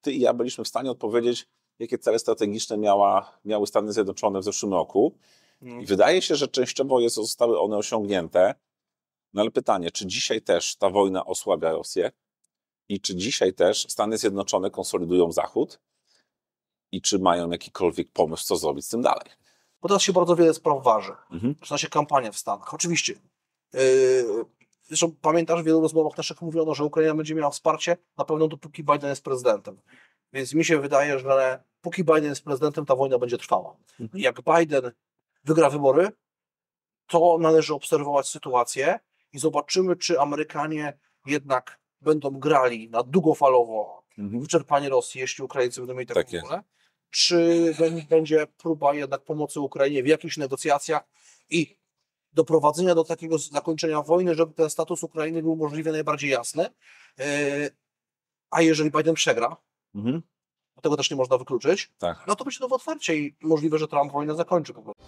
ty i ja byliśmy w stanie odpowiedzieć, jakie cele strategiczne miała, miały Stany Zjednoczone w zeszłym roku. I wydaje się, że częściowo jest, zostały one osiągnięte. No ale pytanie, czy dzisiaj też ta wojna osłabia Rosję? I czy dzisiaj też Stany Zjednoczone konsolidują Zachód? I czy mają jakikolwiek pomysł, co zrobić z tym dalej? Bo teraz się bardzo wiele spraw waży. Mhm. Zaczyna się kampania w Stanach. Oczywiście. Yy, zresztą pamiętasz, w wielu rozmowach naszych mówiono, że Ukraina będzie miała wsparcie na pewno dopóki Biden jest prezydentem. Więc mi się wydaje, że póki Biden jest prezydentem, ta wojna będzie trwała. Mhm. Jak Biden wygra wybory, to należy obserwować sytuację i zobaczymy, czy Amerykanie jednak będą grali na długofalowo wyczerpanie Rosji, jeśli Ukraińcy będą mieli taką Tak wolę, czy bę- będzie próba jednak pomocy Ukrainie w jakichś negocjacjach i doprowadzenia do takiego zakończenia wojny, żeby ten status Ukrainy był możliwie najbardziej jasny. Yy, A jeżeli Biden przegra, Mhm. tego też nie można wykluczyć, Tak. no to będzie nowe otwarcie i możliwe, że Trump wojnę zakończy po prostu.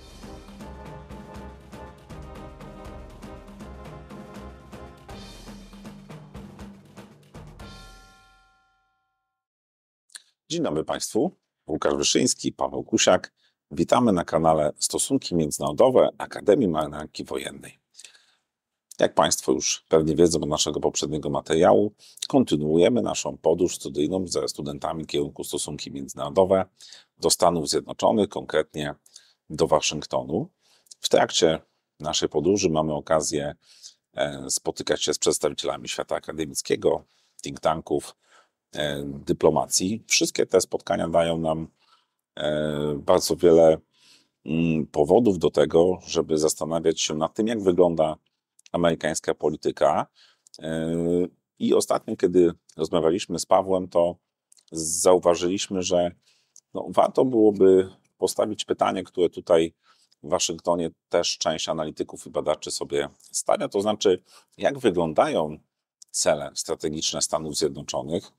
Dzień dobry Państwu. Łukasz Wyszyński, Paweł Kusiak. Witamy na kanale Stosunki Międzynarodowe Akademii Marynarki Wojennej. Jak Państwo już pewnie wiedzą z naszego poprzedniego materiału, kontynuujemy naszą podróż studyjną ze studentami kierunku Stosunki Międzynarodowe do Stanów Zjednoczonych, konkretnie do Waszyngtonu. W trakcie naszej podróży mamy okazję e, spotykać się z przedstawicielami świata akademickiego, think tanków, e, dyplomacji. Wszystkie te spotkania dają nam bardzo wiele mm, powodów do tego, żeby zastanawiać się nad tym, jak wygląda amerykańska polityka. E, I ostatnio, kiedy rozmawialiśmy z Pawłem, to zauważyliśmy, że no, warto byłoby postawić pytanie, które tutaj w Waszyngtonie też część analityków i badaczy sobie stawia, to znaczy, jak wyglądają cele strategiczne Stanów Zjednoczonych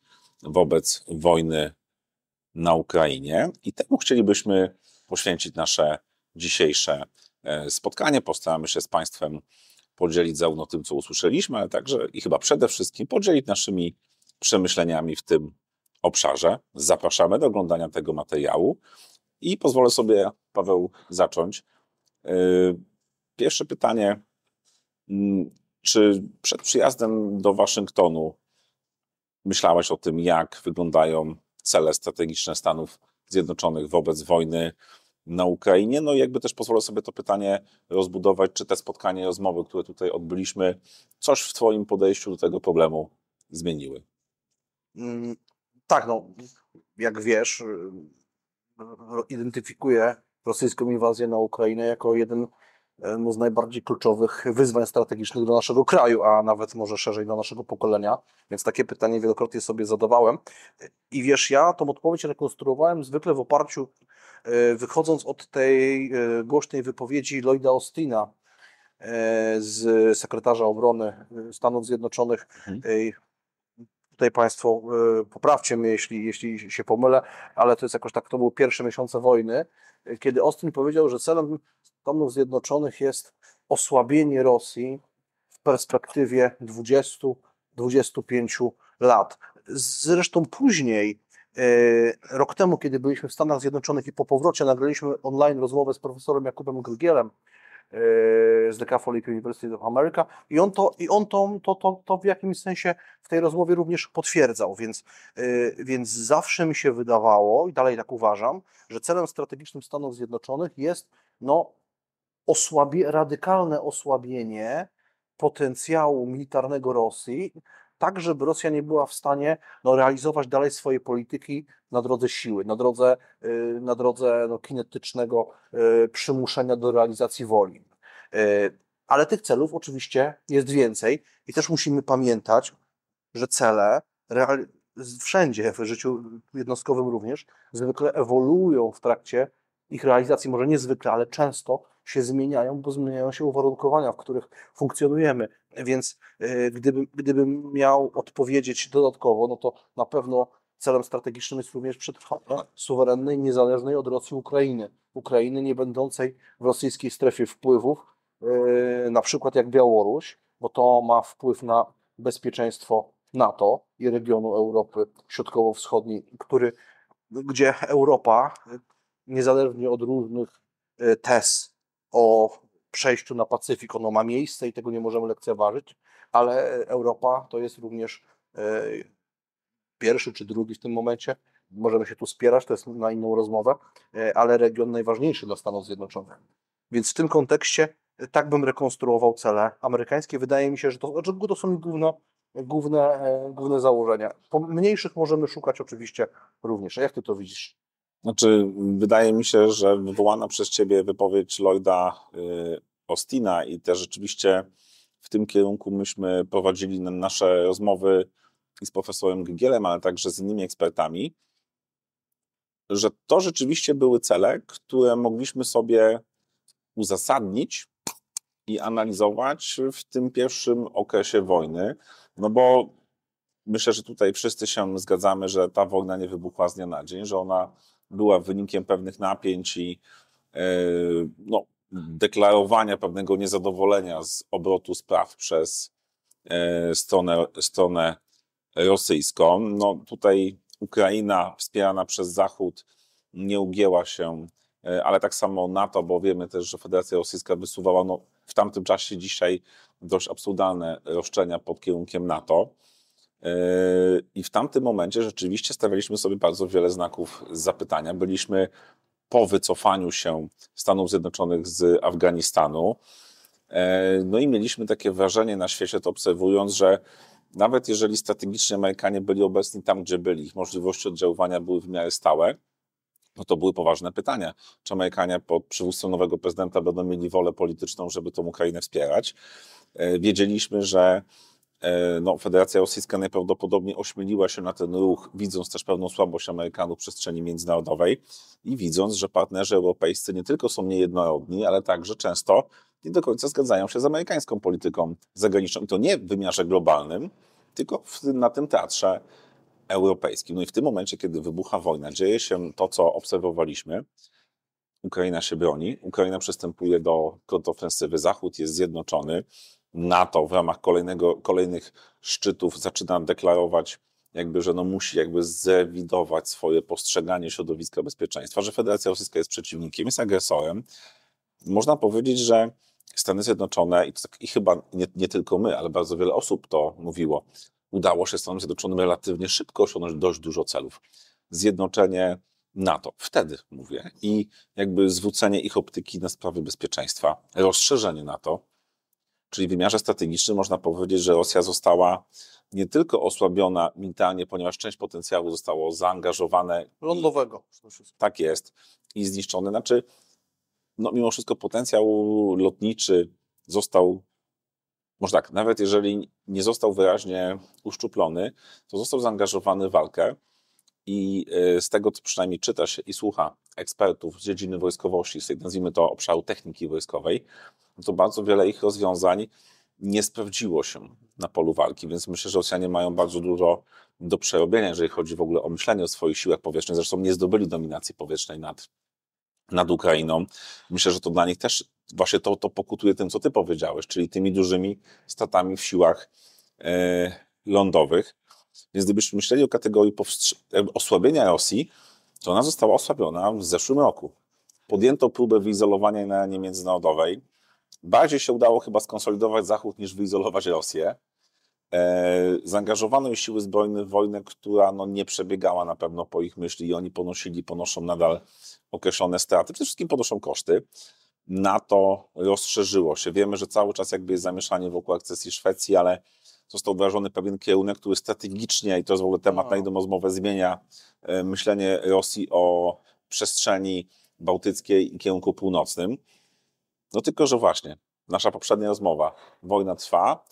wobec wojny na Ukrainie. I temu chcielibyśmy poświęcić nasze dzisiejsze e, spotkanie. Postaramy się z Państwem podzielić zarówno tym, co usłyszeliśmy, ale także i chyba przede wszystkim podzielić naszymi przemyśleniami w tym obszarze. Zapraszamy do oglądania tego materiału i pozwolę sobie, Paweł, zacząć. Yy, Pierwsze pytanie. Mm, Czy przed przyjazdem do Waszyngtonu myślałeś o tym, jak wyglądają cele strategiczne Stanów Zjednoczonych wobec wojny na Ukrainie? No i jakby też pozwolę sobie to pytanie rozbudować, czy te spotkania, rozmowy, które tutaj odbyliśmy, coś w Twoim podejściu do tego problemu zmieniły? Mm, Tak, no, jak wiesz, y, identyfikuję rosyjską inwazję na Ukrainę jako jeden no, z najbardziej kluczowych wyzwań strategicznych dla naszego kraju, a nawet może szerzej dla naszego pokolenia. Więc takie pytanie wielokrotnie sobie zadawałem. I wiesz, ja tą odpowiedź rekonstruowałem zwykle w oparciu, e, wychodząc od tej e, głośnej wypowiedzi Lloyda Austina, e, z sekretarza obrony Stanów Zjednoczonych. Mhm. Tutaj Państwo poprawcie mnie, jeśli, jeśli się pomylę, ale to jest jakoś tak, to były pierwsze miesiące wojny, kiedy Austin powiedział, że celem Stanów Zjednoczonych jest osłabienie Rosji w perspektywie 20-25 lat. Zresztą później, e, rok temu, kiedy byliśmy w Stanach Zjednoczonych i po powrocie nagraliśmy online rozmowę z profesorem Jakubem Grygielem e, z The Catholic University of America i on to, i on to, to, to, to w jakimś sensie w tej rozmowie również potwierdzał, więc, y, więc zawsze mi się wydawało i dalej tak uważam, że celem strategicznym Stanów Zjednoczonych jest no, osłabie, radykalne osłabienie potencjału militarnego Rosji, tak żeby Rosja nie była w stanie no, realizować dalej swojej polityki na drodze siły, na drodze, y, na drodze no, kinetycznego y, przymuszenia do realizacji woli. Y, Ale tych celów oczywiście jest więcej i też musimy pamiętać, że cele real... wszędzie w życiu jednostkowym również zwykle ewoluują w trakcie ich realizacji, może nie zwykle, ale często się zmieniają, bo zmieniają się uwarunkowania, w których funkcjonujemy. Więc y, gdybym, gdybym miał odpowiedzieć dodatkowo, no to na pewno celem strategicznym jest również przetrwanie suwerennej, niezależnej od Rosji Ukrainy. Ukrainy nie będącej w rosyjskiej strefie wpływów, yy, na przykład jak Białoruś, bo to ma wpływ na bezpieczeństwo NATO i regionu Europy Środkowo-Wschodniej, który, gdzie Europa, niezależnie od różnych e, tez o przejściu na Pacyfik, ono ma miejsce i tego nie możemy lekceważyć, ale Europa to jest również e, pierwszy czy drugi w tym momencie. Możemy się tu spierać, to jest na inną rozmowę, e, ale region najważniejszy dla Stanów Zjednoczonych. Więc w tym kontekście tak bym rekonstruował cele amerykańskie. Wydaje mi się, że to, że to są główne, główne, główne założenia. Po mniejszych możemy szukać oczywiście również. A jak ty to widzisz? Znaczy, wydaje mi się, że wywołana przez ciebie wypowiedź Lloyda y, Ostina i też rzeczywiście w tym kierunku myśmy prowadzili nasze rozmowy i z profesorem Gigielem, ale także z innymi ekspertami, że to rzeczywiście były cele, które mogliśmy sobie uzasadnić i analizować w tym pierwszym okresie wojny, no bo myślę, że tutaj wszyscy się zgadzamy, że ta wojna nie wybuchła z dnia na dzień, że ona była wynikiem pewnych napięć i e, no, deklarowania pewnego niezadowolenia z obrotu spraw przez e, stronę, stronę rosyjską. No, tutaj Ukraina wspierana przez Zachód nie ugięła się, e, ale tak samo NATO, bo wiemy też, że Federacja Rosyjska wysuwała no, w tamtym czasie dzisiaj dość absurdalne roszczenia pod kierunkiem NATO. I w tamtym momencie rzeczywiście stawialiśmy sobie bardzo wiele znaków zapytania. Byliśmy po wycofaniu się Stanów Zjednoczonych z Afganistanu. No i mieliśmy takie wrażenie na świecie, to obserwując, że nawet jeżeli strategicznie Amerykanie byli obecni tam, gdzie byli, ich możliwości oddziaływania były w miarę stałe, no to były poważne pytania. Czy Amerykanie pod przywództwem nowego prezydenta będą mieli wolę polityczną, żeby tą Ukrainę wspierać? E, wiedzieliśmy, że E, no, Federacja Rosyjska najprawdopodobniej ośmieliła się na ten ruch, widząc też pewną słabość Amerykanów w przestrzeni międzynarodowej i widząc, że partnerzy europejscy nie tylko są niejednorodni, ale także często nie do końca zgadzają się z amerykańską polityką zagraniczną. I to nie w wymiarze globalnym, tylko w, na tym teatrze europejskim. No i w tym momencie, kiedy wybucha wojna, dzieje się to, co obserwowaliśmy. Ukraina się broni, Ukraina przystępuje do kontrofensywy, Zachód jest zjednoczony, NATO w ramach kolejnego, kolejnych szczytów zaczyna deklarować, jakby, że no musi jakby zrewidować swoje postrzeganie środowiska bezpieczeństwa, że Federacja Rosyjska jest przeciwnikiem, jest agresorem. Można powiedzieć, że Stany Zjednoczone, i, tak, i chyba nie, nie, tylko my, ale bardzo wiele osób to mówiło, udało się Stanom Zjednoczonym relatywnie szybko osiągnąć dość dużo celów. Zjednoczenie NATO, wtedy mówię, i jakby zwrócenie ich optyki na sprawy bezpieczeństwa, rozszerzenie NATO, Czyli w wymiarze strategicznym można powiedzieć, że Rosja została nie tylko osłabiona militarnie, ponieważ część potencjału zostało zaangażowane. Lądowego. Tak jest. I zniszczone. Znaczy, no, mimo wszystko potencjał lotniczy został, może tak, nawet jeżeli nie został wyraźnie uszczuplony, to został zaangażowany w walkę. I e, z tego, co przynajmniej czyta się i słucha ekspertów z dziedziny wojskowości, nazwijmy to obszaru techniki wojskowej, to bardzo wiele ich rozwiązań nie sprawdziło się na polu walki, więc myślę, że Rosjanie mają bardzo dużo do przerobienia, jeżeli chodzi w ogóle o myślenie o swoich siłach powietrznych. Zresztą nie zdobyli dominacji powietrznej nad, nad Ukrainą. Myślę, że to dla nich też właśnie to, to pokutuje tym, co ty powiedziałeś, czyli tymi dużymi statami w siłach e, lądowych. Więc gdybyśmy myśleli o kategorii osłabienia Rosji, to ona została osłabiona w zeszłym roku. Podjęto próbę wyizolowania na arenie międzynarodowej. Bardziej się udało chyba skonsolidować Zachód niż wyizolować Rosję. E, zaangażowano ich siły zbrojne w wojnę, która no, nie przebiegała na pewno po ich myśli i oni ponosili, ponoszą nadal określone straty. Przede wszystkim ponoszą koszty. NATO rozszerzyło się. Wiemy, że cały czas jakby jest zamieszanie wokół akcesji Szwecji, ale został wyrażony pewien kierunek, który strategicznie, i to jest w ogóle temat na inną rozmowę, zmienia e, myślenie Rosji o przestrzeni bałtyckiej i kierunku północnym. No tylko, że właśnie, nasza poprzednia rozmowa, wojna trwa.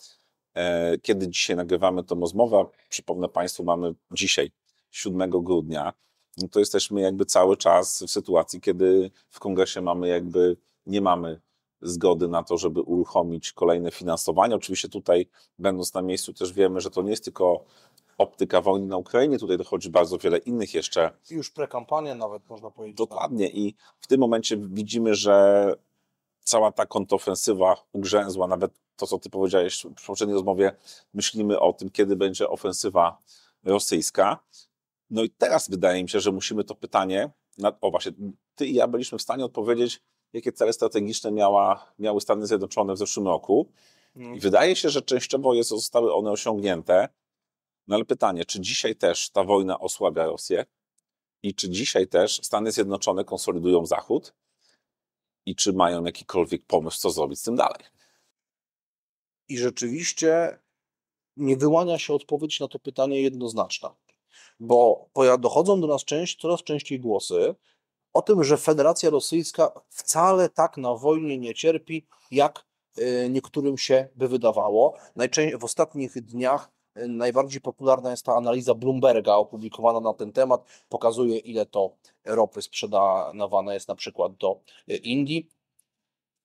E, kiedy dzisiaj nagrywamy tę rozmowę, przypomnę Państwu, mamy dzisiaj, 7 grudnia, no to jesteśmy jakby cały czas w sytuacji, kiedy w kongresie mamy jakby, nie mamy zgody na to, żeby uruchomić kolejne finansowanie. Oczywiście tutaj, będąc na miejscu, też wiemy, że to nie jest tylko optyka wojny na Ukrainie, tutaj dochodzi bardzo wiele innych jeszcze. Już prekampania nawet można powiedzieć. Tak. Dokładnie i w tym momencie widzimy, że cała ta kontrofensywa ugrzęzła, nawet to, co ty powiedziałeś w poprzedniej rozmowie, myślimy o tym, kiedy będzie ofensywa rosyjska. No i teraz wydaje mi się, że musimy to pytanie, o właśnie, ty i ja byliśmy w stanie odpowiedzieć, jakie cele strategiczne miała, miały Stany Zjednoczone w zeszłym roku. I wydaje się, że częściowo jest, zostały one osiągnięte. No ale pytanie, czy dzisiaj też ta wojna osłabia Rosję? I czy dzisiaj też Stany Zjednoczone konsolidują Zachód? I czy mają jakikolwiek pomysł, co zrobić z tym dalej? I rzeczywiście nie wyłania się odpowiedź na to pytanie jednoznaczna, bo dochodzą do nas część, coraz częściej głosy o tym, że Federacja Rosyjska wcale tak na wojnie nie cierpi, jak y, niektórym się by wydawało. Najczęściej w ostatnich dniach najbardziej popularna jest ta analiza Bloomberga opublikowana na ten temat. Pokazuje, ile to ropy sprzedawane jest na przykład do y, Indii.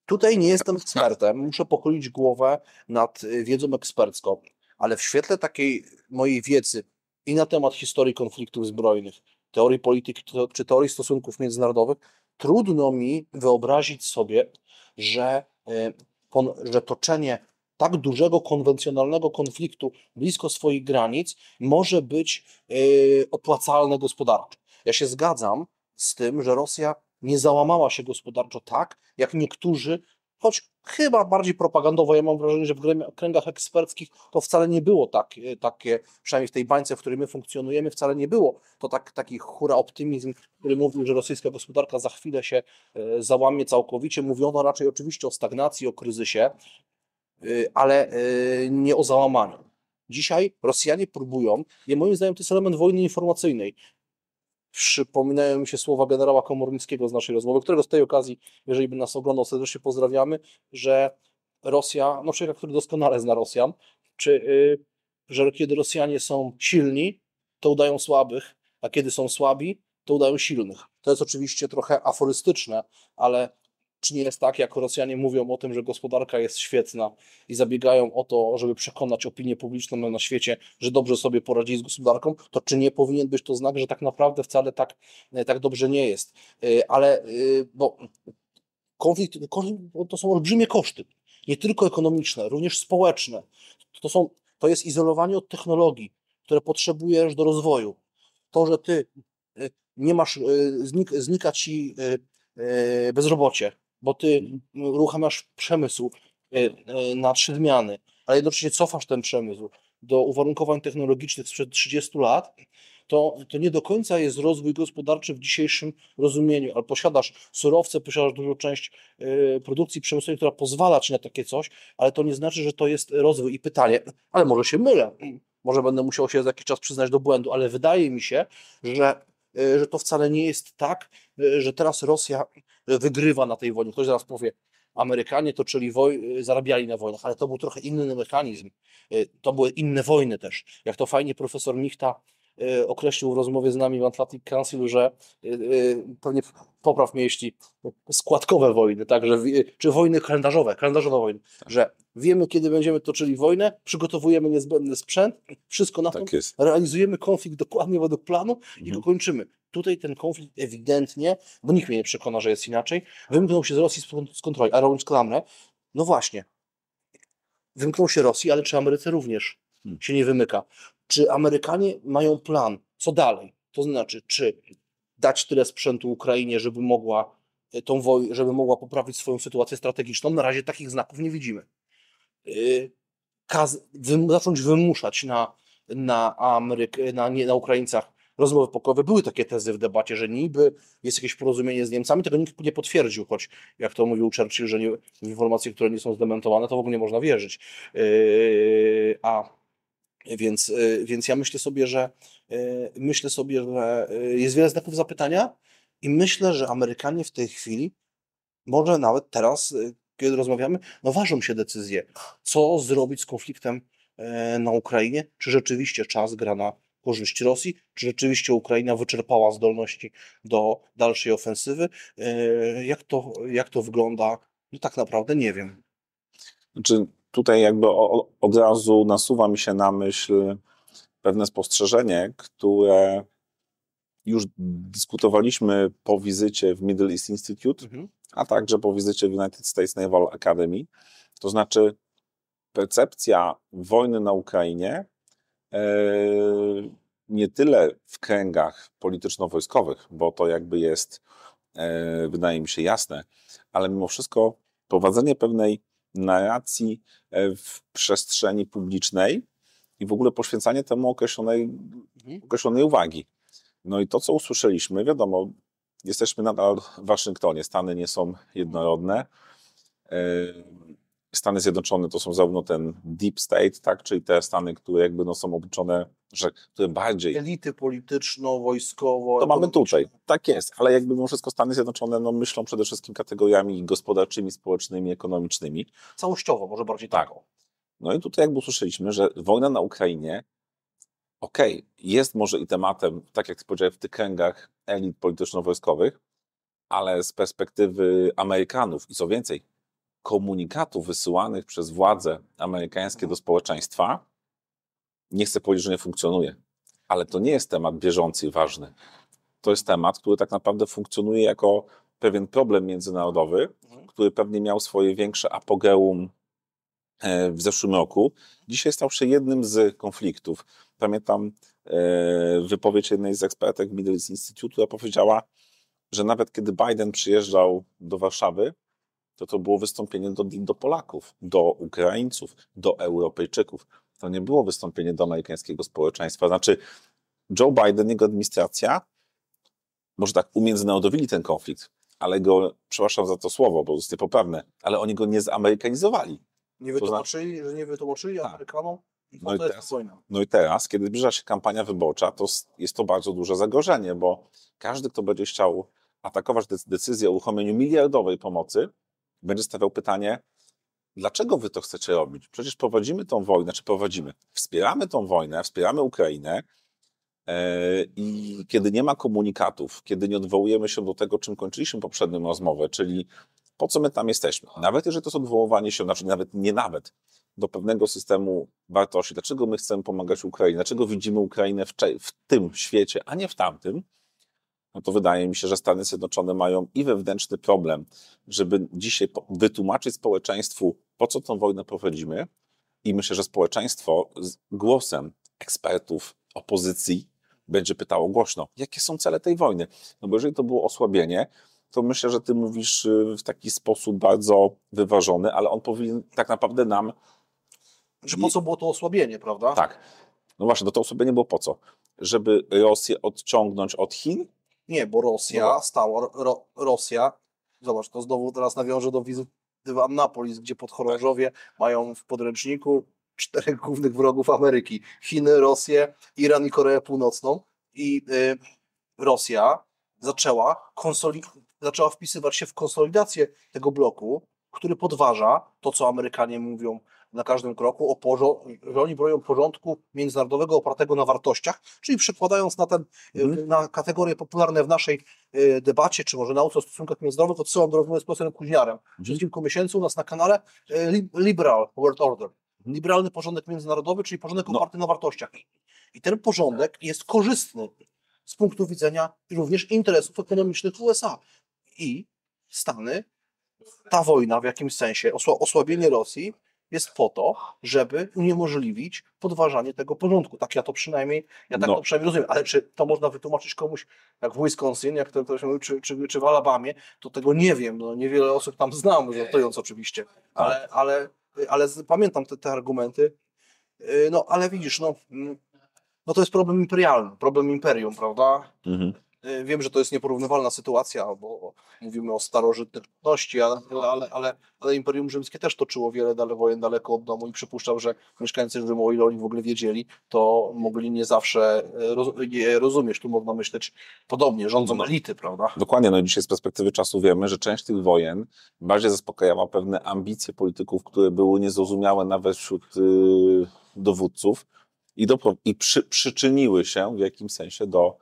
Tutaj nie jestem ekspertem, muszę pochylić głowę nad wiedzą ekspercką, ale w świetle takiej mojej wiedzy i na temat historii konfliktów zbrojnych, teorii polityki czy teorii stosunków międzynarodowych, trudno mi wyobrazić sobie, że, e, że toczenie tak dużego konwencjonalnego konfliktu blisko swoich granic może być e, opłacalne gospodarczo. Ja się zgadzam z tym, że Rosja nie załamała się gospodarczo tak, jak niektórzy choć chyba bardziej propagandowo. Ja mam wrażenie, że w kręgach eksperckich to wcale nie było tak, e, takie, przynajmniej w tej bańce, w której my funkcjonujemy, wcale nie było to tak, taki hura optymizm, który mówił, że rosyjska gospodarka za chwilę się e, załamie całkowicie. Mówiono raczej oczywiście o stagnacji, o kryzysie, ale nie o załamaniu. Dzisiaj Rosjanie próbują, i moim zdaniem to jest element wojny informacyjnej, przypominają mi się słowa generała Komornickiego z naszej rozmowy, którego z tej okazji, jeżeli by nas oglądał, serdecznie pozdrawiamy, że Rosja, no człowiek, który doskonale zna Rosjan, czy, yy, że kiedy Rosjanie są silni, to udają słabych, a kiedy są słabi, to udają silnych. To jest oczywiście trochę aforystyczne, ale czy nie jest tak, jak Rosjanie mówią o tym, że gospodarka jest świetna i zabiegają o to, żeby przekonać opinię publiczną na świecie, że dobrze sobie poradzili z gospodarką, to czy nie powinien być to znak, że tak naprawdę wcale tak, e, tak dobrze nie jest. E, ale e, bo konflikt, to są olbrzymie koszty, nie tylko ekonomiczne, również społeczne. To, są, to jest izolowanie od technologii, które potrzebujesz do rozwoju. To, że ty nie masz, znika ci bezrobocie, bo ty uruchamiasz przemysł e, e, na trzy zmiany, ale jednocześnie cofasz ten przemysł do uwarunkowań technologicznych sprzed 30 lat, to, to nie do końca jest rozwój gospodarczy w dzisiejszym rozumieniu, ale posiadasz surowce, posiadasz dużą część y, produkcji przemysłowej, która pozwala ci na takie coś, ale to nie znaczy, że to jest rozwój. I pytanie, ale może się mylę, może będę musiał się za jakiś czas przyznać do błędu, ale wydaje mi się, że E, że to wcale nie jest tak, e, że teraz Rosja wygrywa na tej wojnie. Ktoś zaraz powie, Amerykanie toczyli woj- zarabiali na wojnach, ale to był trochę inny mechanizm. E, to były inne wojny też. Jak to fajnie profesor Michta określił w rozmowie z nami w Atlantic Council, że pewnie popraw mnie, jeśli składkowe wojny, tak, że, czy wojny kalendarzowe, kalendarzowe wojny, tak. że wiemy, kiedy będziemy toczyli wojnę, przygotowujemy niezbędny sprzęt, wszystko na tak to, realizujemy konflikt dokładnie według planu mhm. i go kończymy. Tutaj ten konflikt ewidentnie, bo nikt mnie nie przekona, że jest inaczej, wymknął się z Rosji z kontroli. A robiąc klamrę, no właśnie, wymknął się Rosji, ale czy Ameryce również hmm. się nie wymyka? Czy Amerykanie mają plan, co dalej? To znaczy, czy dać tyle sprzętu Ukrainie, żeby mogła e, tą woj- żeby mogła poprawić swoją sytuację strategiczną. Na razie takich znaków nie widzimy. Yy, kaz- zacząć wymuszać na, na, Ameryk- na, nie, na Ukraińcach rozmowy pokojowe. Były takie tezy w debacie, że niby jest jakieś porozumienie z Niemcami, tego nikt nie potwierdził, choć jak to mówił Churchill, że nie, informacje, które nie są zdementowane, to w ogóle nie można wierzyć. Yy, a więc, y, więc ja myślę sobie, że y, myślę sobie, że y, jest wiele znaków zapytania i myślę, że Amerykanie w tej chwili, może nawet teraz, kiedy rozmawiamy, no ważą się decyzje, co zrobić z konfliktem na Ukrainie, czy rzeczywiście czas gra na korzyść Rosji, czy rzeczywiście Ukraina wyczerpała zdolności do dalszej ofensywy. Jak to, jak to wygląda? No tak naprawdę nie wiem. Znaczy, tutaj jakby od razu nasuwa mi się na myśl pewne spostrzeżenie, które już dyskutowaliśmy po wizycie w Middle East Institute, mhm. a także po wizycie w United States Naval Academy. To znaczy, percepcja wojny na Ukrainie e, nie tyle w kręgach polityczno-wojskowych, bo to jakby jest, e, wydaje mi się, jasne, ale mimo wszystko prowadzenie pewnej narracji e, w przestrzeni publicznej i w ogóle poświęcanie temu określonej, Mhm. określonej uwagi. No i to, co usłyszeliśmy, wiadomo, jesteśmy nadal w Waszyngtonie, Stany nie są jednorodne. Stany Zjednoczone to są zarówno ten deep state, tak, czyli te Stany, które jakby no, są obliczone, że które bardziej Elity polityczno-wojskowo. to mamy tutaj. Tak jest, ale jakby mimo wszystko Stany Zjednoczone no, myślą przede wszystkim kategoriami gospodarczymi, społecznymi, ekonomicznymi. Całościowo, może bardziej Tak. No i tutaj jakby usłyszeliśmy, że wojna na Ukrainie, okej, jest może i tematem, tak jak ty powiedziałeś, w tych kręgach elit polityczno-wojskowych, ale z perspektywy Amerykanów i co więcej, komunikatów wysyłanych przez władze amerykańskie do społeczeństwa, nie chcę powiedzieć, że nie funkcjonuje, ale to nie jest temat bieżący i ważny. To jest temat, który tak naprawdę funkcjonuje jako pewien problem międzynarodowy, Mhm. który pewnie miał swoje większe apogeum e, w zeszłym roku. Dzisiaj stał się jednym z konfliktów. Pamiętam e, wypowiedź jednej z ekspertek Middle East Institute, która powiedziała, że nawet kiedy Biden przyjeżdżał do Warszawy, to to było wystąpienie do, do Polaków, do Ukraińców, do Europejczyków. To nie było wystąpienie do amerykańskiego społeczeństwa. Znaczy, Joe Biden, jego administracja, może tak, umiędzynarodowili ten konflikt, ale go, przepraszam za to słowo, bo jest niepoprawne, ale oni go nie zamerykanizowali. Nie To wytłumaczyli, że nie wytłumaczyli Tak. Amerykanom, No i teraz-. No i teraz, kiedy zbliża się kampania wyborcza, to jest to bardzo duże zagrożenie, bo każdy, kto będzie chciał atakować dec- decyzję o uruchomieniu miliardowej pomocy, będzie stawiał pytanie, dlaczego wy to chcecie robić? Przecież prowadzimy tą wojnę, czy prowadzimy? Wspieramy tą wojnę, wspieramy Ukrainę e, i kiedy nie ma komunikatów, kiedy nie odwołujemy się do tego, czym kończyliśmy poprzednią rozmowę, czyli po co my tam jesteśmy? Nawet jeżeli to jest odwoływanie się, znaczy nawet nie nawet, do pewnego systemu wartości. Dlaczego my chcemy pomagać Ukrainie? Dlaczego widzimy Ukrainę w, w tym świecie, a nie w tamtym? No to wydaje mi się, że Stany Zjednoczone mają i wewnętrzny problem, żeby dzisiaj wytłumaczyć społeczeństwu, po co tą wojnę prowadzimy. I myślę, że społeczeństwo z głosem ekspertów, opozycji będzie pytało głośno, jakie są cele tej wojny. No bo jeżeli to było osłabienie, to myślę, że ty mówisz y, w taki sposób bardzo wyważony, ale on powinien tak naprawdę nam Że po co było to osłabienie, prawda? tak. No właśnie, no to osłabienie było po co? Żeby Rosję odciągnąć od Chin? Nie, bo Rosja No. stała, ro, Rosja, zobacz, to znowu teraz nawiążę do wizyty w Annapolis, gdzie podchorążowie mają w podręczniku czterech głównych wrogów Ameryki. Chiny, Rosję, Iran i Koreę Północną. I y, Rosja zaczęła, zaczęła wpisywać się w konsolidację tego bloku, który podważa to, co Amerykanie mówią na każdym kroku, o że oni bronią porządku międzynarodowego opartego na wartościach, czyli przekładając na ten Mhm. na kategorie popularne w naszej y, debacie, czy może nauce o stosunkach międzynarodowych, odsyłam do rozmowy z profesorem Kuźniarem. Przez kilku miesięcy u nas na kanale li- Liberal World Order. Liberalny porządek międzynarodowy, czyli porządek No. oparty na wartościach. I ten porządek jest korzystny z punktu widzenia również interesów ekonomicznych USA. I Stany, ta wojna w jakimś sensie, osła- osłabienie Rosji jest po to, żeby uniemożliwić podważanie tego porządku. Tak ja to przynajmniej, ja tak No. to przynajmniej rozumiem. Ale czy to można wytłumaczyć komuś, jak w Wisconsin, jak to ktoś mówił, czy, czy, czy w Alabamie, to tego nie wiem. No, niewiele osób tam znam, żartując oczywiście. Ale, ale, ale z- pamiętam te, te argumenty. Yy, No, ale widzisz, no, mm, no to jest problem imperialny, problem imperium, prawda? Mhm. Y, Wiem, że to jest nieporównywalna sytuacja, bo mówimy o starożytności, ale, ale, ale, ale Imperium Rzymskie też toczyło wiele dale wojen daleko od domu i przypuszczam, że mieszkańcy Rzymu, o ile oni w ogóle wiedzieli, to mogli nie zawsze e, roz, nie rozumieć. Tu można myśleć podobnie, rządzą No. elity, prawda? Dokładnie, no dzisiaj z perspektywy czasu wiemy, że część tych wojen bardziej zaspokajała pewne ambicje polityków, które były niezrozumiałe nawet wśród y, dowódców i, do, i przy, przyczyniły się w jakimś sensie do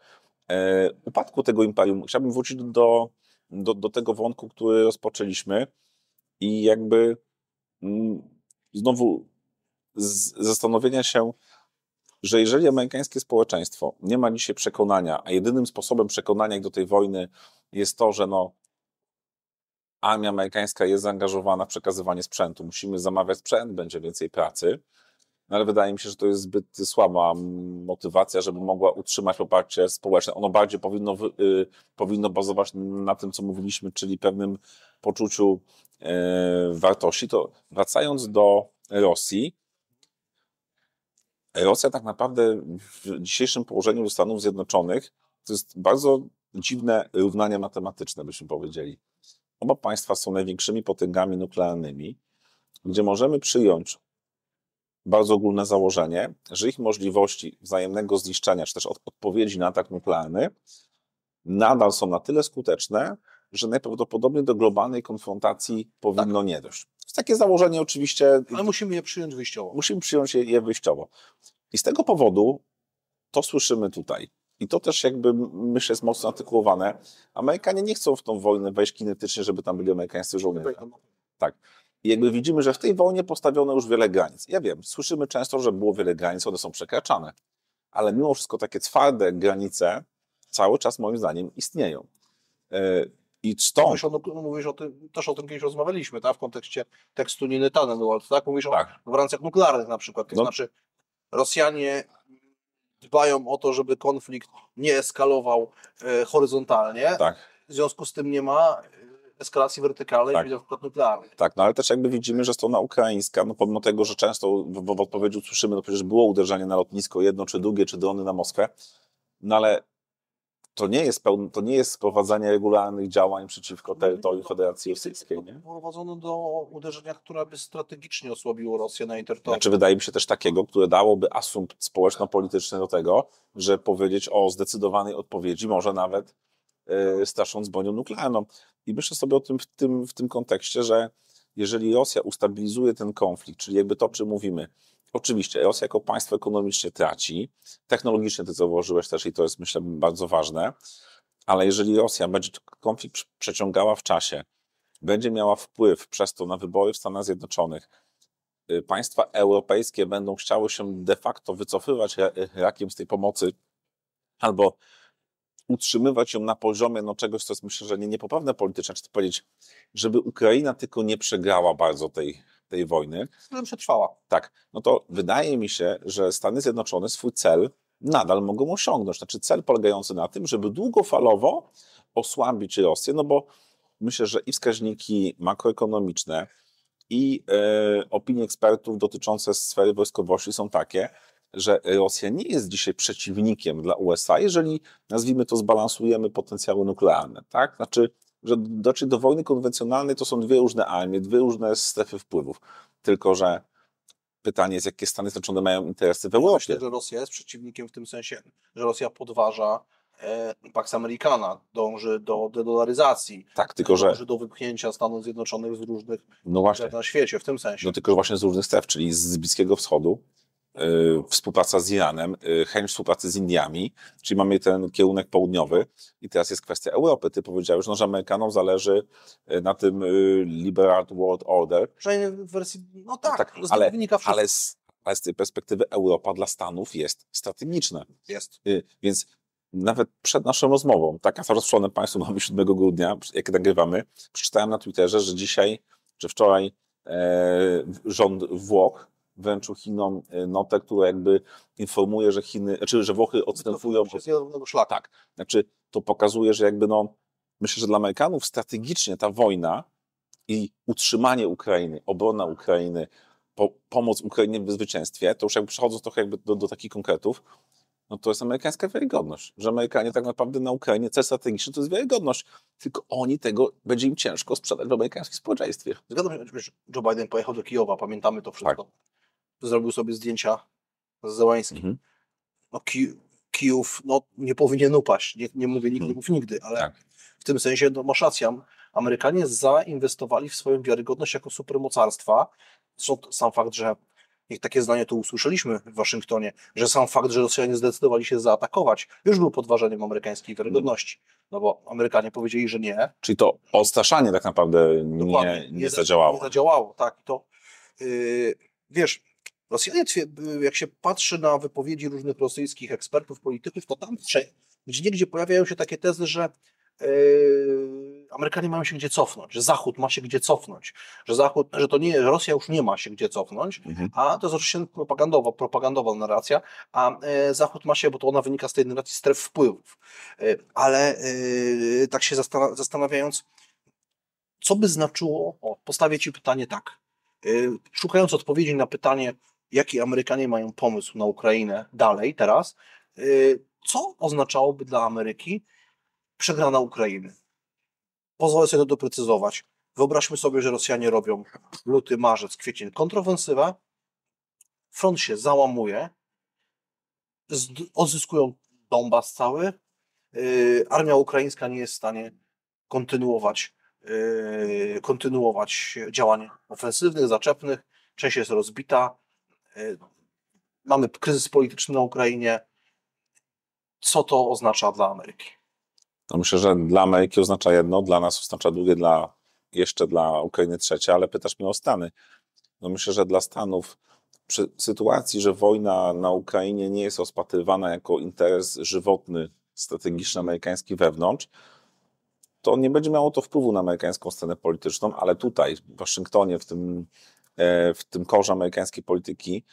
upadku tego imperium. Chciałbym wrócić do, do, do tego wątku, który rozpoczęliśmy i jakby mm, znowu z, zastanowienia się, że jeżeli amerykańskie społeczeństwo nie ma dzisiaj przekonania, a jedynym sposobem przekonania ich do tej wojny jest to, że no, armia amerykańska jest zaangażowana w przekazywanie sprzętu, musimy zamawiać sprzęt, będzie więcej pracy, no ale wydaje mi się, że to jest zbyt słaba motywacja, żeby mogła utrzymać poparcie społeczne. Ono bardziej powinno, y, powinno bazować na tym, co mówiliśmy, czyli pewnym poczuciu y, wartości. To wracając do Rosji, Rosja tak naprawdę w dzisiejszym położeniu Stanów Zjednoczonych to jest bardzo dziwne równanie matematyczne, byśmy powiedzieli. Oba państwa są największymi potęgami nuklearnymi, gdzie możemy przyjąć bardzo ogólne założenie, że ich możliwości wzajemnego zniszczenia, czy też odpowiedzi na atak nuklearny nadal są na tyle skuteczne, że najprawdopodobniej do globalnej konfrontacji powinno tak. nie dojść. To jest takie założenie oczywiście. Ale musimy je przyjąć wyjściowo. Musimy przyjąć je wyjściowo. I z tego powodu to słyszymy tutaj. I to też jakby myślę jest mocno artykułowane. Amerykanie nie chcą w tą wojnę wejść kinetycznie, żeby tam byli amerykańscy żołnierze. Tak. I jakby widzimy, że w tej wojnie postawiono już wiele granic. Ja wiem, słyszymy często, że było wiele granic, one są przekraczane. Ale mimo wszystko takie twarde granice cały czas moim zdaniem istnieją. E, I stąd... Mówisz o, mówisz o tym, też o tym kiedyś rozmawialiśmy, tak? w kontekście tekstu Niny Tannenwald, tak? Mówisz tak. o gwarancjach nuklearnych na przykład. To no. znaczy Rosjanie dbają o to, żeby konflikt nie eskalował e, horyzontalnie. Tak. W związku z tym nie ma eskalacji wertykalnej, tak. na przykład nuklearnej. Tak, no ale też jakby widzimy, że strona ukraińska, no pomimo tego, że często w, w odpowiedzi usłyszymy, no przecież było uderzenie na lotnisko, jedno czy drugie, czy drony na Moskwę, no ale to nie jest, pełne, to nie jest sprowadzanie regularnych działań przeciwko no terytorium Federacji Rosyjskiej. Nie? Prowadzono do uderzenia, które by strategicznie osłabiło Rosję na jej terytorium. Znaczy wydaje mi się też takiego, które dałoby asumpt społeczno-polityczny do tego, że powiedzieć o zdecydowanej odpowiedzi może nawet strasząc bronią nuklearną. I myślę sobie o tym w, tym w tym kontekście, że jeżeli Rosja ustabilizuje ten konflikt, czyli jakby to, czym mówimy, oczywiście Rosja jako państwo ekonomicznie traci, technologicznie ty zauważyłeś też i to jest myślę bardzo ważne, ale jeżeli Rosja będzie konflikt przeciągała w czasie, będzie miała wpływ przez to na wybory w Stanach Zjednoczonych, y, państwa europejskie będą chciały się de facto wycofywać rakiem z tej pomocy albo utrzymywać ją na poziomie no, czegoś, co jest myślę, że nie, niepoprawne politycznie, czy to powiedzieć, żeby Ukraina tylko nie przegrała bardzo tej, tej wojny. Ale przetrwała. Tak, no to wydaje mi się, że Stany Zjednoczone swój cel nadal mogą osiągnąć. Znaczy cel polegający na tym, żeby długofalowo osłabić Rosję, no bo myślę, że i wskaźniki makroekonomiczne, i e, opinie ekspertów dotyczące sfery wojskowości są takie, że Rosja nie jest dzisiaj przeciwnikiem dla USA, jeżeli, nazwijmy to, zbalansujemy potencjały nuklearne. Tak? Znaczy, że dotrzeć do wojny konwencjonalnej to są dwie różne armie, dwie różne strefy wpływów. Tylko, że pytanie jest, jakie Stany Zjednoczone mają interesy w Europie. Myślę, że Rosja jest przeciwnikiem w tym sensie, że Rosja podważa e, Pax Americana, dąży do dedolaryzacji. Tak, tylko że... Dąży do wypchnięcia Stanów Zjednoczonych z różnych no właśnie. na świecie, w tym sensie. No tylko właśnie z różnych stref, czyli z Bliskiego Wschodu, współpraca z Iranem, y, chęć współpracy z Indiami, czyli mamy ten kierunek południowy i teraz jest kwestia Europy. Ty powiedziałeś, no, że Amerykanom zależy y, na tym Liberal World Order. Przynajmniej w wersji, no tak, tak ale, wynika ale, z, ale z tej perspektywy Europa dla Stanów jest strategiczna. Jest. Więc nawet przed naszą rozmową, taka rozsłonę Państwu mamy 7 grudnia, jak nagrywamy, przeczytałem na Twitterze, że dzisiaj, czy wczoraj e, rząd Włoch wręczył Chinom y, notę, która jakby informuje, że Chiny, znaczy, że Włochy odstępują od szlaku. Tak, znaczy to pokazuje, że jakby no, myślę, że dla Amerykanów strategicznie ta wojna i utrzymanie Ukrainy, obrona Ukrainy, po, pomoc Ukrainie w zwycięstwie, to już jakby przechodząc trochę jakby do, do takich konkretów, no to jest amerykańska wiarygodność, że Amerykanie tak naprawdę na Ukrainie cel strategiczny to jest wiarygodność, tylko oni tego, będzie im ciężko sprzedać w amerykańskim społeczeństwie. Zgadzam się, że Joe Biden pojechał do Kijowa, pamiętamy to wszystko. Tak zrobił sobie zdjęcia z Zełańskim. Mhm. No, Kijów no, nie powinien upaść. Nie, nie mówię nigdy, mhm. nigdy, ale tak. w tym sensie no, masz rację. Amerykanie zainwestowali w swoją wiarygodność jako supermocarstwa. Zresztą sam fakt, że jak takie zdanie to usłyszeliśmy w Waszyngtonie, że sam fakt, że Rosjanie zdecydowali się zaatakować, już był podważeniem amerykańskiej wiarygodności. No bo Amerykanie powiedzieli, że nie. Czyli to odstraszanie tak naprawdę nie, nie, nie zadziałało. Nie zadziałało, tak. To, yy, wiesz, Rosjanie, jak się patrzy na wypowiedzi różnych rosyjskich ekspertów, polityków, to tam gdzie niegdzie pojawiają się takie tezy, że yy, Amerykanie mają się gdzie cofnąć, że Zachód ma się gdzie cofnąć, że Zachód, że to nie, Rosja już nie ma się gdzie cofnąć, Mhm. a to jest oczywiście propagandowa, propagandowa narracja, a e, Zachód ma się, bo to ona wynika z tej narracji stref wpływów. E, ale tak się zastan- zastanawiając, co by znaczyło, o, postawię Ci pytanie tak, szukając odpowiedzi na pytanie, jaki Amerykanie mają pomysł na Ukrainę dalej, teraz, e, co oznaczałoby dla Ameryki przegrana Ukrainy? Pozwolę sobie to doprecyzować. Wyobraźmy sobie, że Rosjanie robią luty, marzec, kwiecień kontrofensywę, front się załamuje, odzyskują Donbas cały, yy, armia ukraińska nie jest w stanie kontynuować, yy, kontynuować działań ofensywnych, zaczepnych, część jest rozbita, mamy kryzys polityczny na Ukrainie. Co to oznacza dla Ameryki? No myślę, że dla Ameryki oznacza jedno, dla nas oznacza drugie, dla, jeszcze dla Ukrainy trzecie, ale pytasz mnie o Stany. No myślę, że dla Stanów przy sytuacji, że wojna na Ukrainie nie jest rozpatrywana jako interes żywotny, strategiczny amerykański wewnątrz, to nie będzie miało to wpływu na amerykańską scenę polityczną, ale tutaj, w Waszyngtonie, w tym, e, w tym korze amerykańskiej polityki,